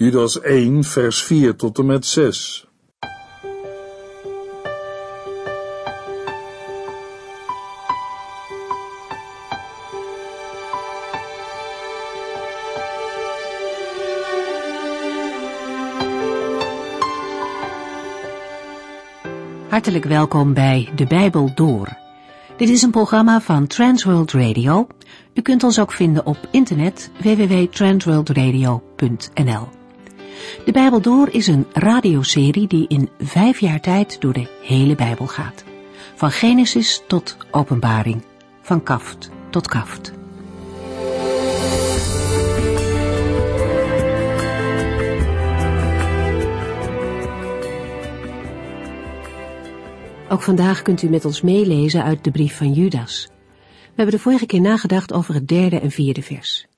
Judas 1, vers 4 tot en met 6. Hartelijk welkom bij De Bijbel Door. Dit is een programma van Transworld Radio. U kunt ons ook vinden op internet www.transworldradio.nl. De Bijbel Door is een radioserie die in vijf jaar tijd door de hele Bijbel gaat. Van Genesis tot Openbaring, van kaft tot kaft. Ook vandaag kunt u met ons meelezen uit de brief van Judas. We hebben de vorige keer nagedacht over het derde en vierde vers.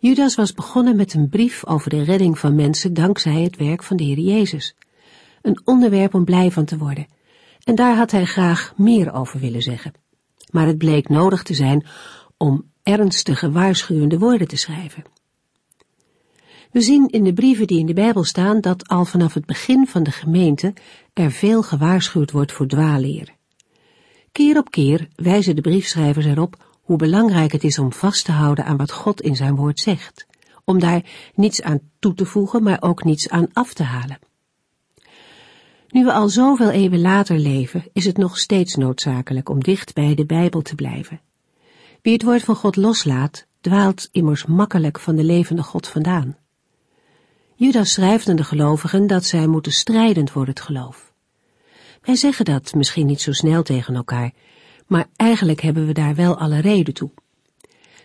Judas was begonnen met een brief over de redding van mensen dankzij het werk van de Heer Jezus. Een onderwerp om blij van te worden. En daar had hij graag meer over willen zeggen. Maar het bleek nodig te zijn om ernstige waarschuwende woorden te schrijven. We zien in de brieven die in de Bijbel staan dat al vanaf het begin van de gemeente er veel gewaarschuwd wordt voor dwaalleren. Keer op keer wijzen de briefschrijvers erop hoe belangrijk het is om vast te houden aan wat God in zijn woord zegt, om daar niets aan toe te voegen, maar ook niets aan af te halen. Nu we al zoveel eeuwen later leven, is het nog steeds noodzakelijk om dicht bij de Bijbel te blijven. Wie het woord van God loslaat, dwaalt immers makkelijk van de levende God vandaan. Judas schrijft aan de gelovigen dat zij moeten strijden voor het geloof. Wij zeggen dat misschien niet zo snel tegen elkaar, maar eigenlijk hebben we daar wel alle reden toe.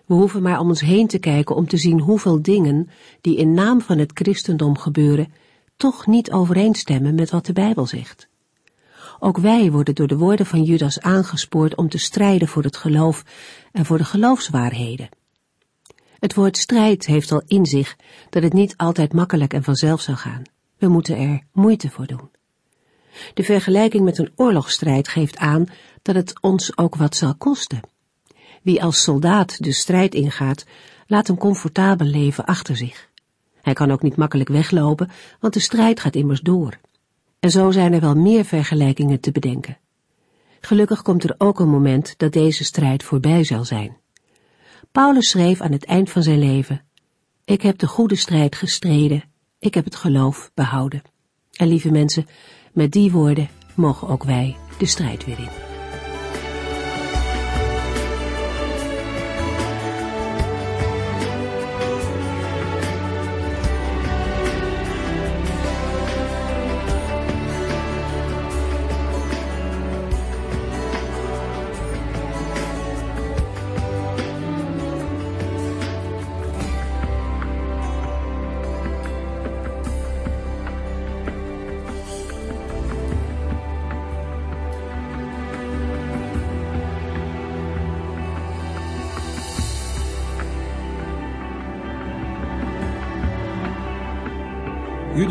We hoeven maar om ons heen te kijken om te zien hoeveel dingen die in naam van het christendom gebeuren, toch niet overeenstemmen met wat de Bijbel zegt. Ook wij worden door de woorden van Judas aangespoord om te strijden voor het geloof en voor de geloofswaarheden. Het woord strijd heeft al in zich dat het niet altijd makkelijk en vanzelf zal gaan. We moeten er moeite voor doen. De vergelijking met een oorlogsstrijd geeft aan dat het ons ook wat zal kosten. Wie als soldaat de strijd ingaat, laat een comfortabel leven achter zich. Hij kan ook niet makkelijk weglopen, want de strijd gaat immers door. En zo zijn er wel meer vergelijkingen te bedenken. Gelukkig komt er ook een moment dat deze strijd voorbij zal zijn. Paulus schreef aan het eind van zijn leven, Ik heb de goede strijd gestreden, ik heb het geloof behouden. En lieve mensen, met die woorden mogen ook wij de strijd weer in.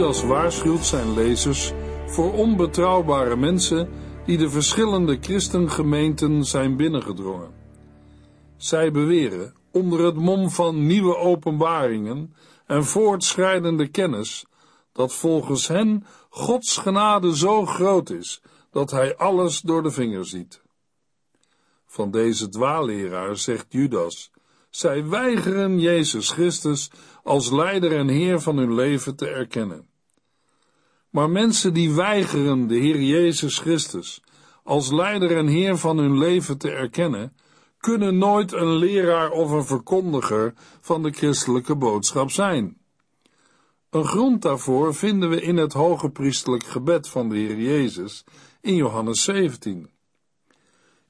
Judas waarschuwt zijn lezers voor onbetrouwbare mensen die de verschillende christengemeenten zijn binnengedrongen. Zij beweren, onder het mom van nieuwe openbaringen en voortschrijdende kennis, dat volgens hen Gods genade zo groot is dat hij alles door de vingers ziet. Van deze dwaalleraar zegt Judas: zij weigeren Jezus Christus als leider en heer van hun leven te erkennen. Maar mensen die weigeren de Heer Jezus Christus als leider en heer van hun leven te erkennen, kunnen nooit een leraar of een verkondiger van de christelijke boodschap zijn. Een grond daarvoor vinden we in het hoge priestelijk gebed van de Heer Jezus in Johannes 17.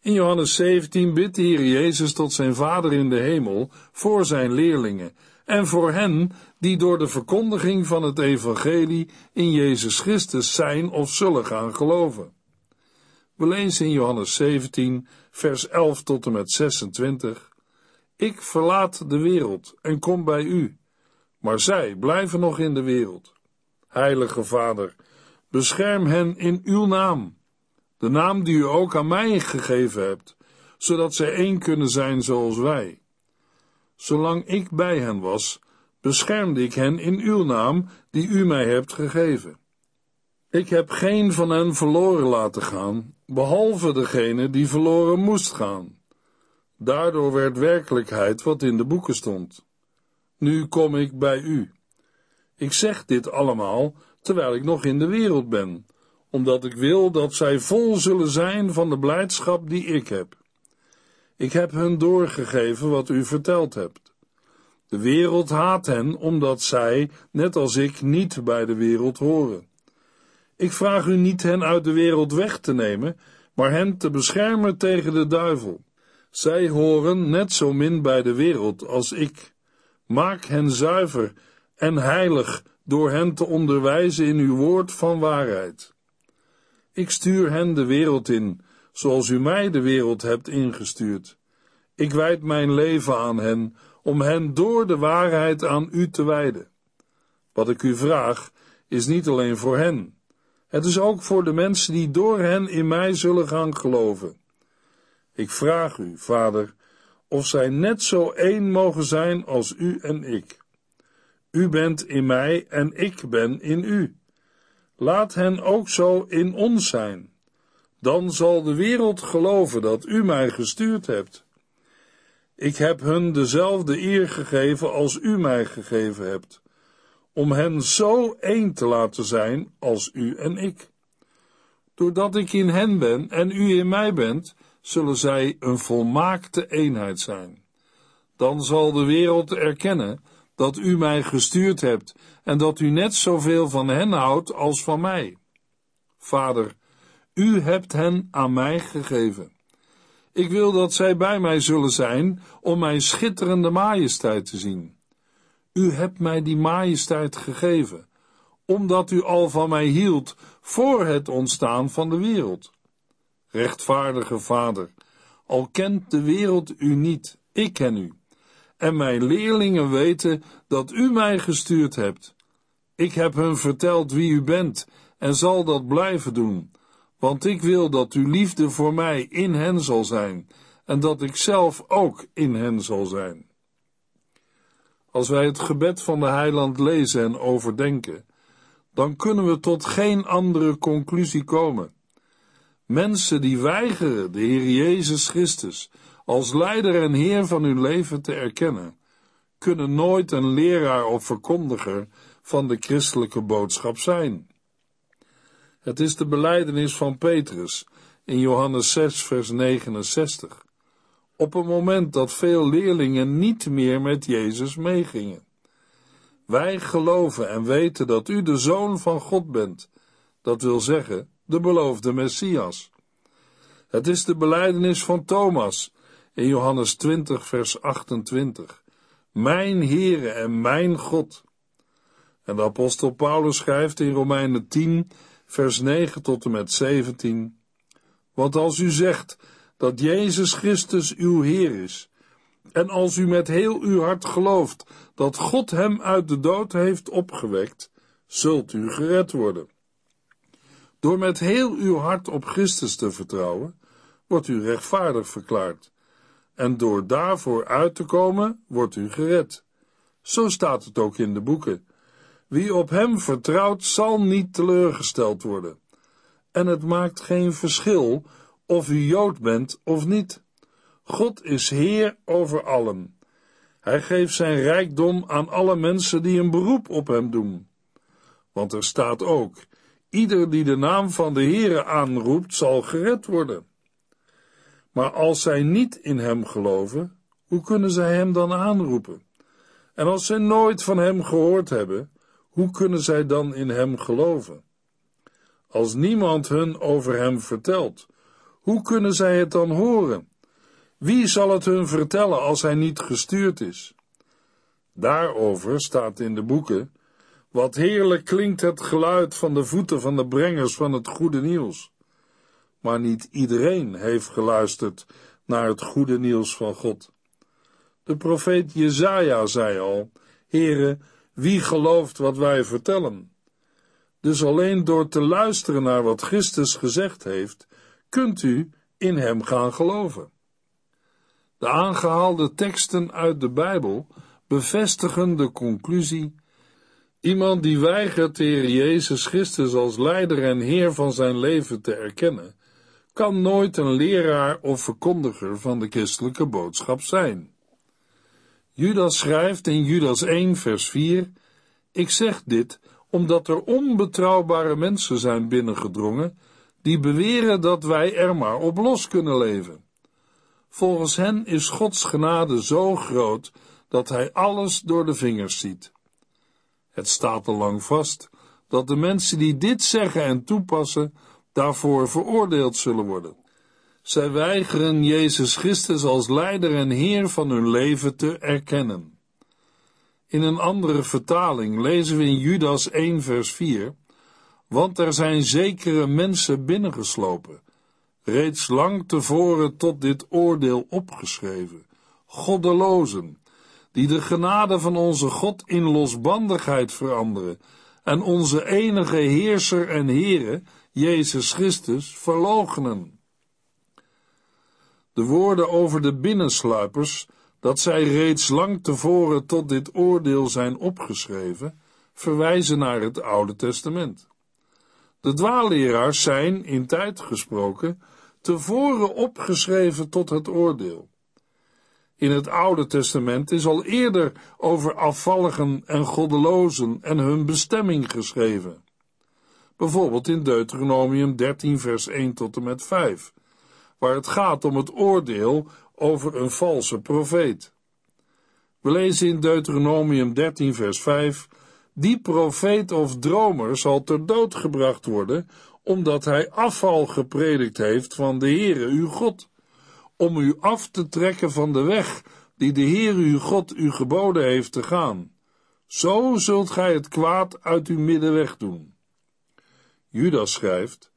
In Johannes 17 bidt de Heer Jezus tot zijn Vader in de hemel voor zijn leerlingen en voor hen die door de verkondiging van het evangelie in Jezus Christus zijn of zullen gaan geloven. We lezen in Johannes 17, vers 11 tot en met 26. Ik verlaat de wereld en kom bij u, maar zij blijven nog in de wereld. Heilige Vader, bescherm hen in uw naam de naam die u ook aan mij gegeven hebt, zodat zij één kunnen zijn zoals wij. Zolang ik bij hen was, beschermde ik hen in uw naam, die u mij hebt gegeven. Ik heb geen van hen verloren laten gaan, behalve degene die verloren moest gaan. Daardoor werd werkelijkheid wat in de boeken stond. Nu kom ik bij u. Ik zeg dit allemaal terwijl ik nog in de wereld ben, omdat ik wil dat zij vol zullen zijn van de blijdschap die ik heb. Ik heb hun doorgegeven wat u verteld hebt. De wereld haat hen omdat zij, net als ik, niet bij de wereld horen. Ik vraag u niet hen uit de wereld weg te nemen, maar hen te beschermen tegen de duivel. Zij horen net zo min bij de wereld als ik. Maak hen zuiver en heilig door hen te onderwijzen in uw woord van waarheid. Ik stuur hen de wereld in, zoals u mij de wereld hebt ingestuurd. Ik wijd mijn leven aan hen, om hen door de waarheid aan u te wijden. Wat ik u vraag, is niet alleen voor hen. Het is ook voor de mensen die door hen in mij zullen gaan geloven. Ik vraag u, Vader, of zij net zo één mogen zijn als u en ik. U bent in mij en ik ben in u. Laat hen ook zo in ons zijn. Dan zal de wereld geloven dat u mij gestuurd hebt. Ik heb hun dezelfde eer gegeven als u mij gegeven hebt, om hen zo één te laten zijn als u en ik. Doordat ik in hen ben en u in mij bent, zullen zij een volmaakte eenheid zijn. Dan zal de wereld erkennen dat u mij gestuurd hebt en dat u net zoveel van hen houdt als van mij. Vader, u hebt hen aan mij gegeven. Ik wil dat zij bij mij zullen zijn om mijn schitterende majesteit te zien. U hebt mij die majesteit gegeven, omdat u al van mij hield voor het ontstaan van de wereld. Rechtvaardige Vader, al kent de wereld u niet, ik ken u en mijn leerlingen weten dat u mij gestuurd hebt. Ik heb hun verteld wie u bent en zal dat blijven doen, want ik wil dat uw liefde voor mij in hen zal zijn en dat ik zelf ook in hen zal zijn. Als wij het gebed van de heiland lezen en overdenken, dan kunnen we tot geen andere conclusie komen. Mensen die weigeren de Heer Jezus Christus als leider en heer van uw leven te erkennen, kunnen nooit een leraar of verkondiger van de christelijke boodschap zijn. Het is de beleidenis van Petrus in Johannes 6, vers 69. Op een moment dat veel leerlingen niet meer met Jezus meegingen. Wij geloven en weten dat u de zoon van God bent, dat wil zeggen, de beloofde Messias. Het is de beleidenis van Thomas in Johannes 20, vers 28. Mijn Heere en mijn God. En de apostel Paulus schrijft in Romeinen 10, vers 9 tot en met 17. Want als u zegt dat Jezus Christus uw Heer is, en als u met heel uw hart gelooft dat God hem uit de dood heeft opgewekt, zult u gered worden. Door met heel uw hart op Christus te vertrouwen, wordt u rechtvaardig verklaard en door daarvoor uit te komen, wordt u gered. Zo staat het ook in de boeken. Wie op hem vertrouwt, zal niet teleurgesteld worden. En het maakt geen verschil of u Jood bent of niet. God is Heer over allen. Hij geeft zijn rijkdom aan alle mensen die een beroep op hem doen. Want er staat ook: ieder die de naam van de Heere aanroept, zal gered worden. Maar als zij niet in hem geloven, hoe kunnen zij hem dan aanroepen? En als zij nooit van hem gehoord hebben, hoe kunnen zij dan in hem geloven? Als niemand hun over hem vertelt, hoe kunnen zij het dan horen? Wie zal het hun vertellen als hij niet gestuurd is? Daarover staat in de boeken: Wat heerlijk klinkt het geluid van de voeten van de brengers van het goede nieuws maar niet iedereen heeft geluisterd naar het goede nieuws van God. De profeet Jezaja zei al, Heere, wie gelooft wat wij vertellen? Dus alleen door te luisteren naar wat Christus gezegd heeft, kunt u in hem gaan geloven. De aangehaalde teksten uit de Bijbel bevestigen de conclusie: iemand die weigert de Heer Jezus Christus als leider en Heer van zijn leven te erkennen, kan nooit een leraar of verkondiger van de christelijke boodschap zijn. Judas schrijft in Judas 1, vers 4: Ik zeg dit omdat er onbetrouwbare mensen zijn binnengedrongen die beweren dat wij er maar op los kunnen leven. Volgens hen is Gods genade zo groot dat hij alles door de vingers ziet. Het staat al lang vast dat de mensen die dit zeggen en toepassen daarvoor veroordeeld zullen worden. Zij weigeren Jezus Christus als leider en Heer van hun leven te erkennen. In een andere vertaling lezen we in Judas 1 vers 4, want er zijn zekere mensen binnengeslopen, reeds lang tevoren tot dit oordeel opgeschreven, goddelozen, die de genade van onze God in losbandigheid veranderen en onze enige heerser en Heere, Jezus Christus, verloochenen. De woorden over de binnensluipers, dat zij reeds lang tevoren tot dit oordeel zijn opgeschreven, verwijzen naar het Oude Testament. De dwaalleraars zijn, in tijd gesproken, tevoren opgeschreven tot het oordeel. In het Oude Testament is al eerder over afvalligen en goddelozen en hun bestemming geschreven. Bijvoorbeeld in Deuteronomium 13 vers 1 tot en met 5, waar het gaat om het oordeel over een valse profeet. We lezen in Deuteronomium 13 vers 5, die profeet of dromer zal ter dood gebracht worden, omdat hij afval gepredikt heeft van de Heere uw God om u af te trekken van de weg die de Heer uw God u geboden heeft te gaan. Zo zult gij het kwaad uit uw midden wegdoen. Judas schrijft,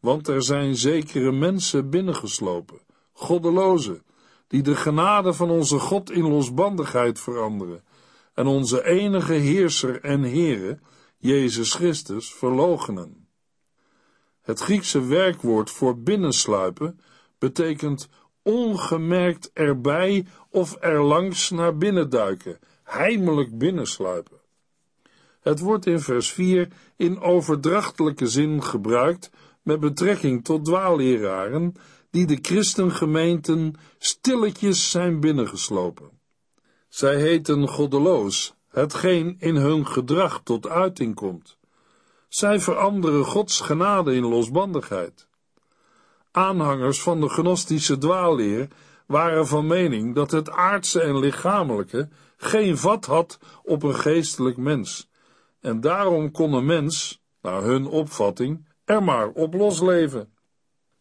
want er zijn zekere mensen binnengeslopen, goddelozen, die de genade van onze God in losbandigheid veranderen en onze enige heerser en Heere, Jezus Christus, verloochenen. Het Griekse werkwoord voor binnensluipen betekent ongemerkt erbij of erlangs naar binnen duiken, heimelijk binnensluipen. Het wordt in vers 4 in overdrachtelijke zin gebruikt met betrekking tot dwaalleraren die de christengemeenten stilletjes zijn binnengeslopen. Zij heten goddeloos, hetgeen in hun gedrag tot uiting komt. Zij veranderen Gods genade in losbandigheid. Aanhangers van de gnostische dwaalleer waren van mening dat het aardse en lichamelijke geen vat had op een geestelijk mens, en daarom kon een mens, naar hun opvatting, er maar op losleven.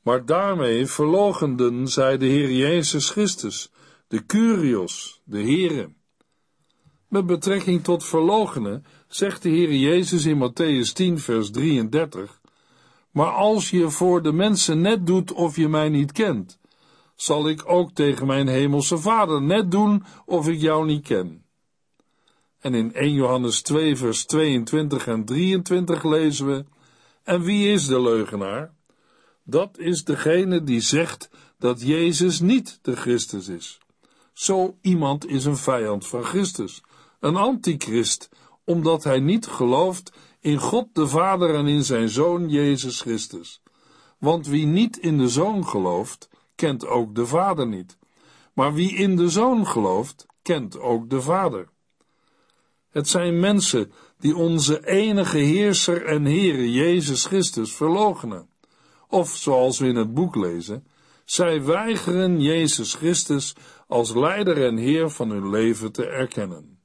Maar daarmee verlogenden zij de Heer Jezus Christus, de Curios, de Heere. Met betrekking tot verlogenen zegt de Heer Jezus in Matthäus 10 vers 33 maar als je voor de mensen net doet of je mij niet kent, zal ik ook tegen mijn hemelse vader net doen of ik jou niet ken. En in 1 Johannes 2 vers 22 en 23 lezen we, en wie is de leugenaar? Dat is degene die zegt dat Jezus niet de Christus is. Zo iemand is een vijand van Christus, een antichrist, omdat hij niet gelooft in God de Vader en in zijn Zoon Jezus Christus. Want wie niet in de Zoon gelooft, kent ook de Vader niet. Maar wie in de Zoon gelooft, kent ook de Vader. Het zijn mensen die onze enige Heerser en Heere Jezus Christus verloochenen. Of, zoals we in het boek lezen, zij weigeren Jezus Christus als leider en Heer van hun leven te erkennen.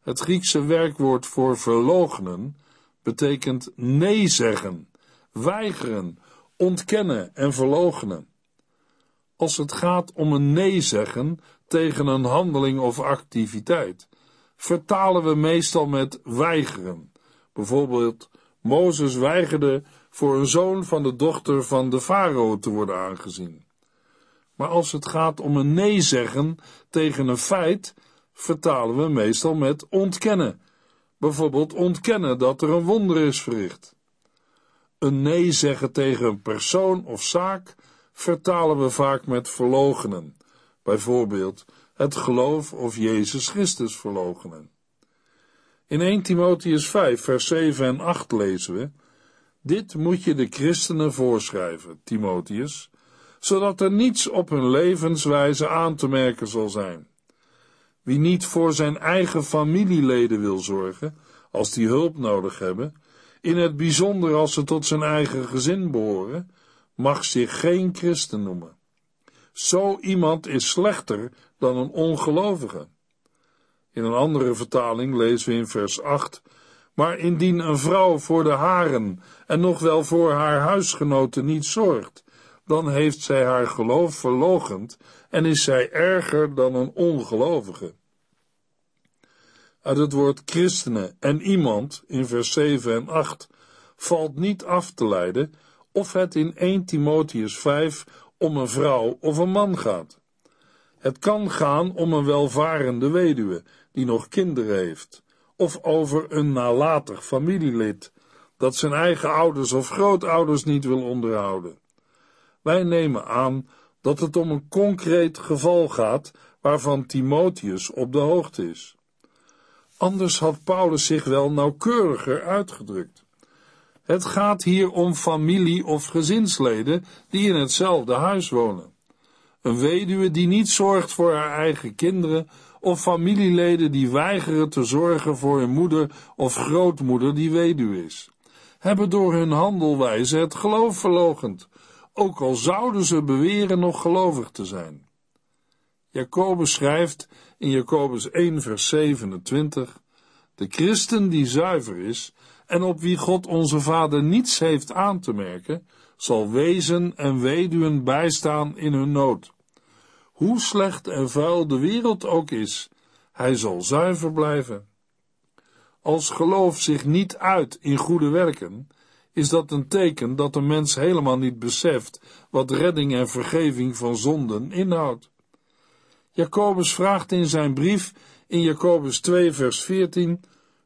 Het Griekse werkwoord voor verloochenen betekent nee zeggen, weigeren, ontkennen en verloochenen. Als het gaat om een nee zeggen tegen een handeling of activiteit, vertalen we meestal met weigeren. Bijvoorbeeld, Mozes weigerde voor een zoon van de dochter van de farao te worden aangezien. Maar als het gaat om een nee zeggen tegen een feit, vertalen we meestal met ontkennen. Bijvoorbeeld ontkennen dat er een wonder is verricht. Een nee zeggen tegen een persoon of zaak vertalen we vaak met verlogenen. Bijvoorbeeld, het geloof of Jezus Christus verloochenen. In 1 Timotheus 5, vers 7 en 8 lezen we: Dit moet je de christenen voorschrijven, Timotheus, zodat er niets op hun levenswijze aan te merken zal zijn. Wie niet voor zijn eigen familieleden wil zorgen, als die hulp nodig hebben, in het bijzonder als ze tot zijn eigen gezin behoren, mag zich geen christen noemen. Zo iemand is slechter dan een ongelovige. In een andere vertaling lezen we in vers 8: Maar indien een vrouw voor de haren en nog wel voor haar huisgenoten niet zorgt, dan heeft zij haar geloof verlogend en is zij erger dan een ongelovige. Uit het woord christenen en iemand in vers 7 en 8 valt niet af te leiden of het in 1 Timotheus 5 om een vrouw of een man gaat. Het kan gaan om een welvarende weduwe die nog kinderen heeft, of over een nalatig familielid dat zijn eigen ouders of grootouders niet wil onderhouden. Wij nemen aan dat het om een concreet geval gaat waarvan Timotheus op de hoogte is. Anders had Paulus zich wel nauwkeuriger uitgedrukt. Het gaat hier om familie of gezinsleden die in hetzelfde huis wonen. Een weduwe die niet zorgt voor haar eigen kinderen of familieleden die weigeren te zorgen voor hun moeder of grootmoeder die weduwe is, hebben door hun handelwijze het geloof verlogend, ook al zouden ze beweren nog gelovig te zijn. Jacobus schrijft in Jacobus 1 vers 27, de christen die zuiver is en op wie God onze Vader niets heeft aan te merken, zal wezen en weduwen bijstaan in hun nood. Hoe slecht en vuil de wereld ook is, hij zal zuiver blijven. Als geloof zich niet uit in goede werken, is dat een teken dat de mens helemaal niet beseft wat redding en vergeving van zonden inhoudt. Jacobus vraagt in zijn brief in Jacobus 2 vers 14,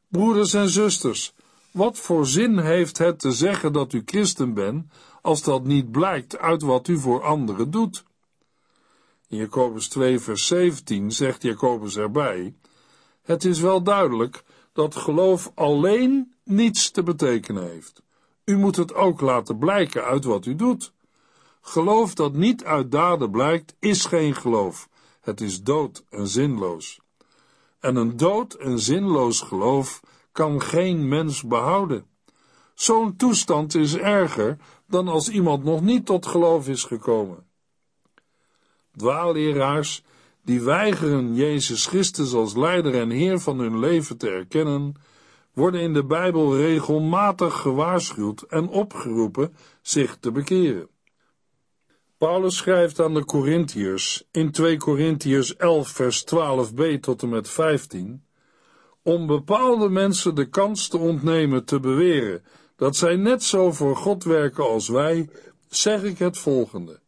broeders en zusters, wat voor zin heeft het te zeggen dat u christen bent, als dat niet blijkt uit wat u voor anderen doet? In Jacobus 2, vers 17 zegt Jacobus erbij: Het is wel duidelijk dat geloof alleen niets te betekenen heeft. U moet het ook laten blijken uit wat u doet. Geloof dat niet uit daden blijkt, is geen geloof. Het is dood en zinloos. En een dood en zinloos geloof kan geen mens behouden. Zo'n toestand is erger dan als iemand nog niet tot geloof is gekomen. Dwaalleraars die weigeren Jezus Christus als leider en Heer van hun leven te erkennen, worden in de Bijbel regelmatig gewaarschuwd en opgeroepen zich te bekeren. Paulus schrijft aan de Corinthiërs in 2 Corinthiërs 11 vers 12b tot en met 15 om bepaalde mensen de kans te ontnemen te beweren dat zij net zo voor God werken als wij, zeg ik het volgende.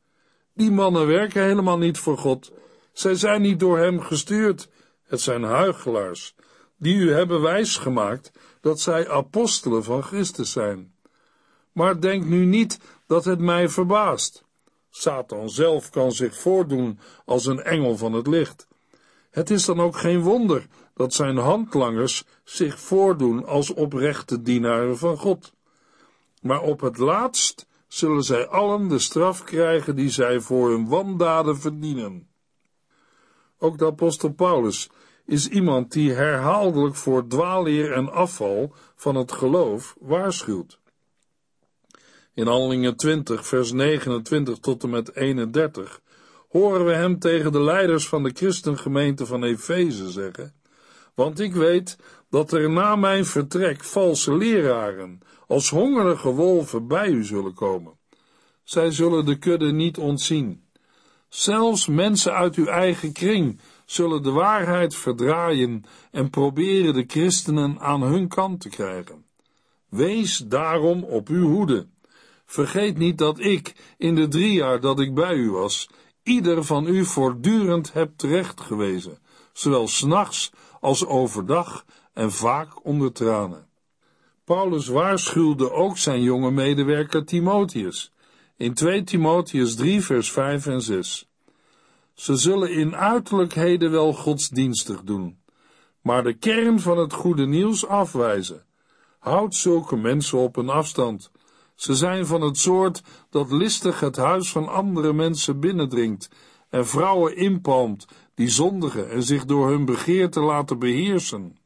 Die mannen werken helemaal niet voor God. Zij zijn niet door hem gestuurd. Het zijn huichelaars, die u hebben wijsgemaakt dat zij apostelen van Christus zijn. Maar denk nu niet dat het mij verbaast. Satan zelf kan zich voordoen als een engel van het licht. Het is dan ook geen wonder dat zijn handlangers zich voordoen als oprechte dienaren van God. Maar op het laatst zullen zij allen de straf krijgen die zij voor hun wandaden verdienen. Ook de apostel Paulus is iemand die herhaaldelijk voor dwaalleer en afval van het geloof waarschuwt. In Handelingen 20, vers 29 tot en met 31 horen we hem tegen de leiders van de christengemeente van Efeze zeggen: Want ik weet dat er na mijn vertrek valse leraren als hongerige wolven bij u zullen komen. Zij zullen de kudde niet ontzien. Zelfs mensen uit uw eigen kring zullen de waarheid verdraaien en proberen de christenen aan hun kant te krijgen. Wees daarom op uw hoede. Vergeet niet dat ik, in de drie jaar dat ik bij u was, ieder van u voortdurend heb terechtgewezen, zowel s'nachts als overdag en vaak onder tranen. Paulus waarschuwde ook zijn jonge medewerker Timotheus in 2 Timotheus 3 vers 5 en 6. Ze zullen in uiterlijkheden wel godsdienstig doen, maar de kern van het goede nieuws afwijzen. Houd zulke mensen op een afstand. Ze zijn van het soort dat listig het huis van andere mensen binnendringt en vrouwen inpalmt die zondigen en zich door hun begeerte laten beheersen.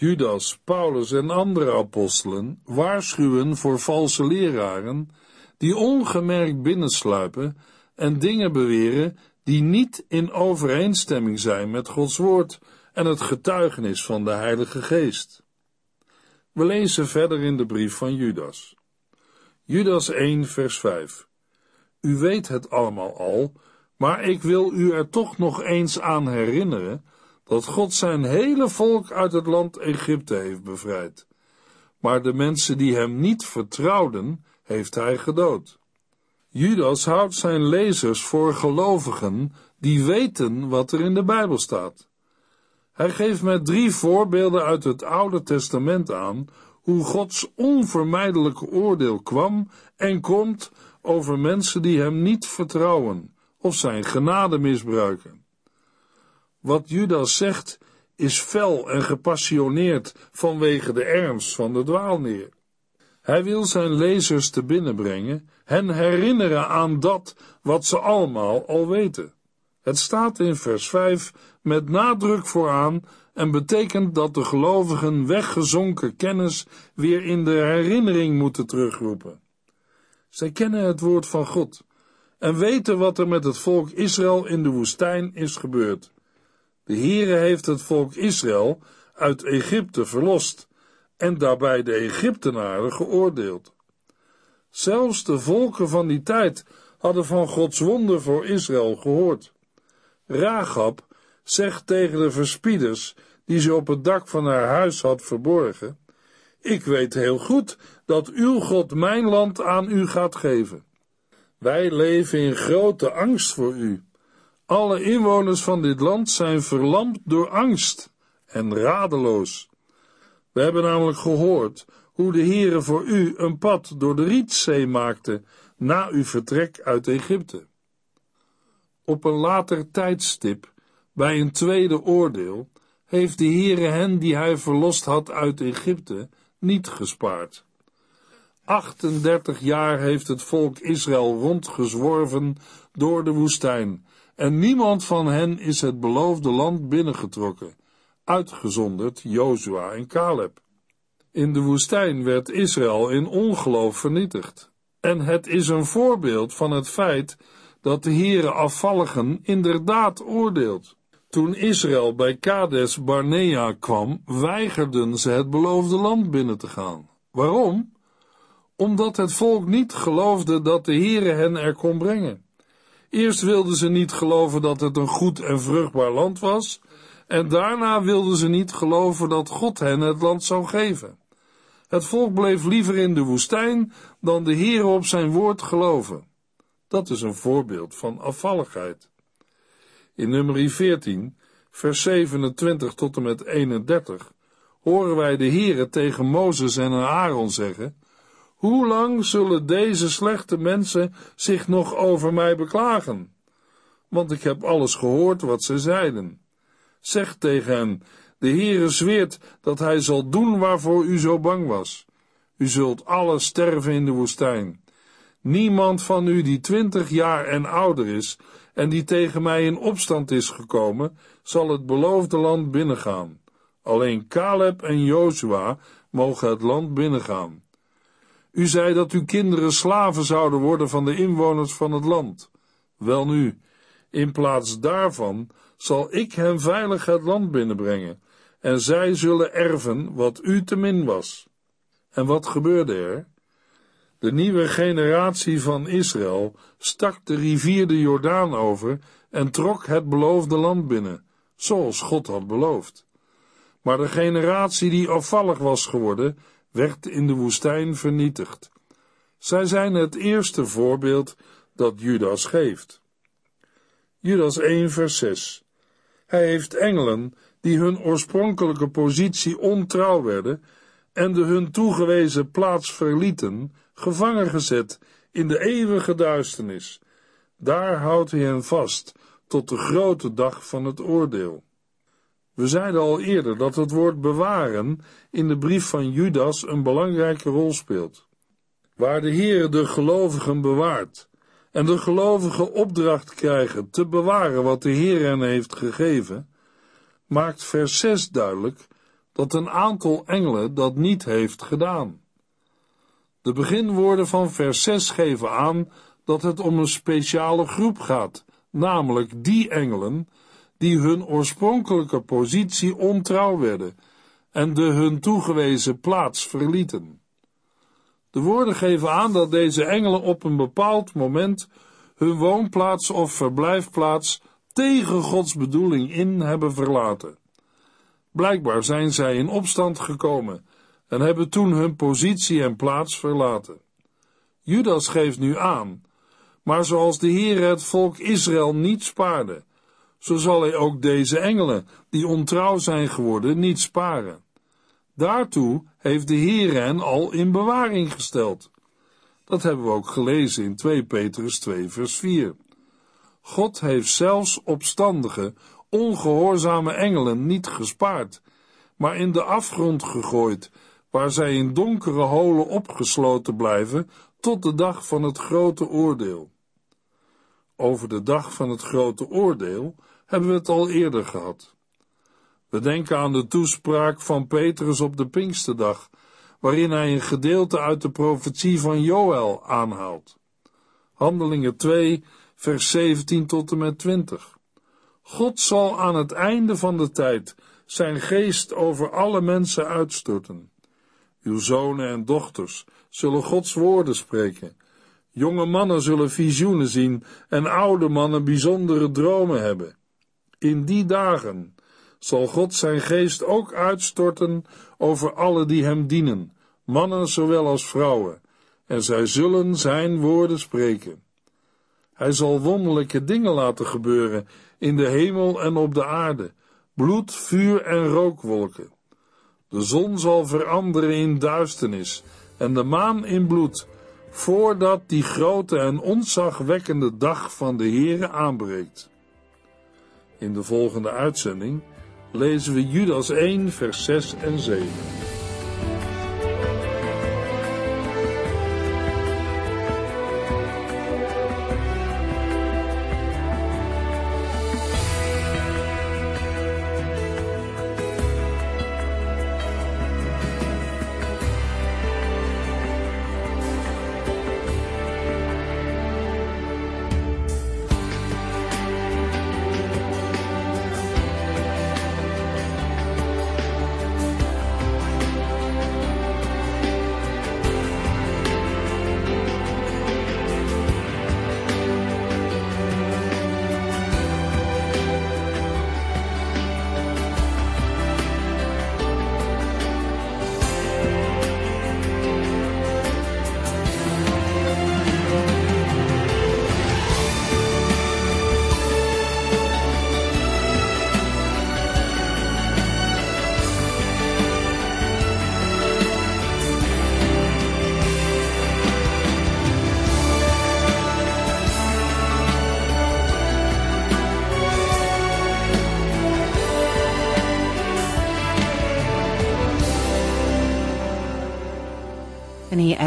Judas, Paulus en andere apostelen waarschuwen voor valse leraren die ongemerkt binnensluipen en dingen beweren die niet in overeenstemming zijn met Gods woord en het getuigenis van de Heilige Geest. We lezen verder in de brief van Judas. Judas 1, vers 5. U weet het allemaal al, maar ik wil u er toch nog eens aan herinneren dat God zijn hele volk uit het land Egypte heeft bevrijd. Maar de mensen die hem niet vertrouwden, heeft hij gedood. Judas houdt zijn lezers voor gelovigen die weten wat er in de Bijbel staat. Hij geeft met drie voorbeelden uit het Oude Testament aan hoe Gods onvermijdelijke oordeel kwam en komt over mensen die hem niet vertrouwen of zijn genade misbruiken. Wat Judas zegt is fel en gepassioneerd vanwege de ernst van de dwaalneer. Hij wil zijn lezers te binnen brengen, hen herinneren aan dat wat ze allemaal al weten. Het staat in vers 5 met nadruk vooraan en betekent dat de gelovigen weggezonken kennis weer in de herinnering moeten terugroepen. Zij kennen het woord van God en weten wat er met het volk Israël in de woestijn is gebeurd. De Heere heeft het volk Israël uit Egypte verlost en daarbij de Egyptenaren geoordeeld. Zelfs de volken van die tijd hadden van Gods wonder voor Israël gehoord. Ragab zegt tegen de verspieders die ze op het dak van haar huis had verborgen: Ik weet heel goed dat uw God mijn land aan u gaat geven. Wij leven in grote angst voor u. Alle inwoners van dit land zijn verlamd door angst en radeloos. We hebben namelijk gehoord hoe de Heere voor u een pad door de Rietzee maakte na uw vertrek uit Egypte. Op een later tijdstip, bij een tweede oordeel, heeft de Heere hen die hij verlost had uit Egypte niet gespaard. 38 jaar heeft het volk Israël rondgezworven door de woestijn, en niemand van hen is het beloofde land binnengetrokken, uitgezonderd Jozua en Caleb. In de woestijn werd Israël in ongeloof vernietigd. En het is een voorbeeld van het feit dat de Heere afvalligen inderdaad oordeelt. Toen Israël bij Kades Barnea kwam, weigerden ze het beloofde land binnen te gaan. Waarom? Omdat het volk niet geloofde dat de Heere hen er kon brengen. Eerst wilden ze niet geloven dat het een goed en vruchtbaar land was, en daarna wilden ze niet geloven dat God hen het land zou geven. Het volk bleef liever in de woestijn dan de Heer op zijn woord geloven. Dat is een voorbeeld van afvalligheid. In nummer 14, vers 27 tot en met 31, horen wij de Heere tegen Mozes en Aaron zeggen, Hoe lang zullen deze slechte mensen zich nog over mij beklagen? Want ik heb alles gehoord wat ze zeiden. Zeg tegen hen, de Heere zweert dat hij zal doen waarvoor u zo bang was. U zult alle sterven in de woestijn. Niemand van u die twintig jaar en ouder is en die tegen mij in opstand is gekomen, zal het beloofde land binnengaan. Alleen Caleb en Jozua mogen het land binnengaan. U zei dat uw kinderen slaven zouden worden van de inwoners van het land. Welnu, in plaats daarvan zal ik hen veilig het land binnenbrengen, en zij zullen erven wat u te min was. En wat gebeurde er? De nieuwe generatie van Israël stak de rivier de Jordaan over en trok het beloofde land binnen, zoals God had beloofd. Maar de generatie die afvallig was geworden, werd in de woestijn vernietigd. Zij zijn het eerste voorbeeld dat Judas geeft. Judas 1 vers 6 Hij heeft engelen die hun oorspronkelijke positie ontrouw werden en de hun toegewezen plaats verlieten, gevangen gezet in de eeuwige duisternis. Daar houdt hij hen vast, tot de grote dag van het oordeel. We zeiden al eerder dat het woord bewaren in de brief van Judas een belangrijke rol speelt. Waar de Heer de gelovigen bewaart en de gelovigen opdracht krijgen te bewaren wat de Heer hen heeft gegeven, maakt vers 6 duidelijk dat een aantal engelen dat niet heeft gedaan. De beginwoorden van vers 6 geven aan dat het om een speciale groep gaat, namelijk die engelen die hun oorspronkelijke positie ontrouw werden en de hun toegewezen plaats verlieten. De woorden geven aan dat deze engelen op een bepaald moment hun woonplaats of verblijfplaats tegen Gods bedoeling in hebben verlaten. Blijkbaar zijn zij in opstand gekomen en hebben toen hun positie en plaats verlaten. Judas geeft nu aan, maar zoals de Heer het volk Israël niet spaarde, zo zal hij ook deze engelen, die ontrouw zijn geworden, niet sparen. Daartoe heeft de Heer hen al in bewaring gesteld. Dat hebben we ook gelezen in 2 Petrus 2 vers 4. God heeft zelfs opstandige, ongehoorzame engelen niet gespaard, maar in de afgrond gegooid, waar zij in donkere holen opgesloten blijven tot de dag van het grote oordeel. Over de dag van het grote oordeel hebben we het al eerder gehad. We denken aan de toespraak van Petrus op de Pinksterdag, waarin hij een gedeelte uit de profetie van Joël aanhaalt. Handelingen 2, vers 17 tot en met 20. God zal aan het einde van de tijd zijn geest over alle mensen uitstorten. Uw zonen en dochters zullen Gods woorden spreken. Jonge mannen zullen visioenen zien en oude mannen bijzondere dromen hebben. In die dagen zal God zijn geest ook uitstorten over alle die hem dienen, mannen zowel als vrouwen, en zij zullen zijn woorden spreken. Hij zal wonderlijke dingen laten gebeuren in de hemel en op de aarde, bloed, vuur en rookwolken. De zon zal veranderen in duisternis en de maan in bloed, voordat die grote en ontzagwekkende dag van de Heere aanbreekt. In de volgende uitzending lezen we Judas 1, vers 6 en 7.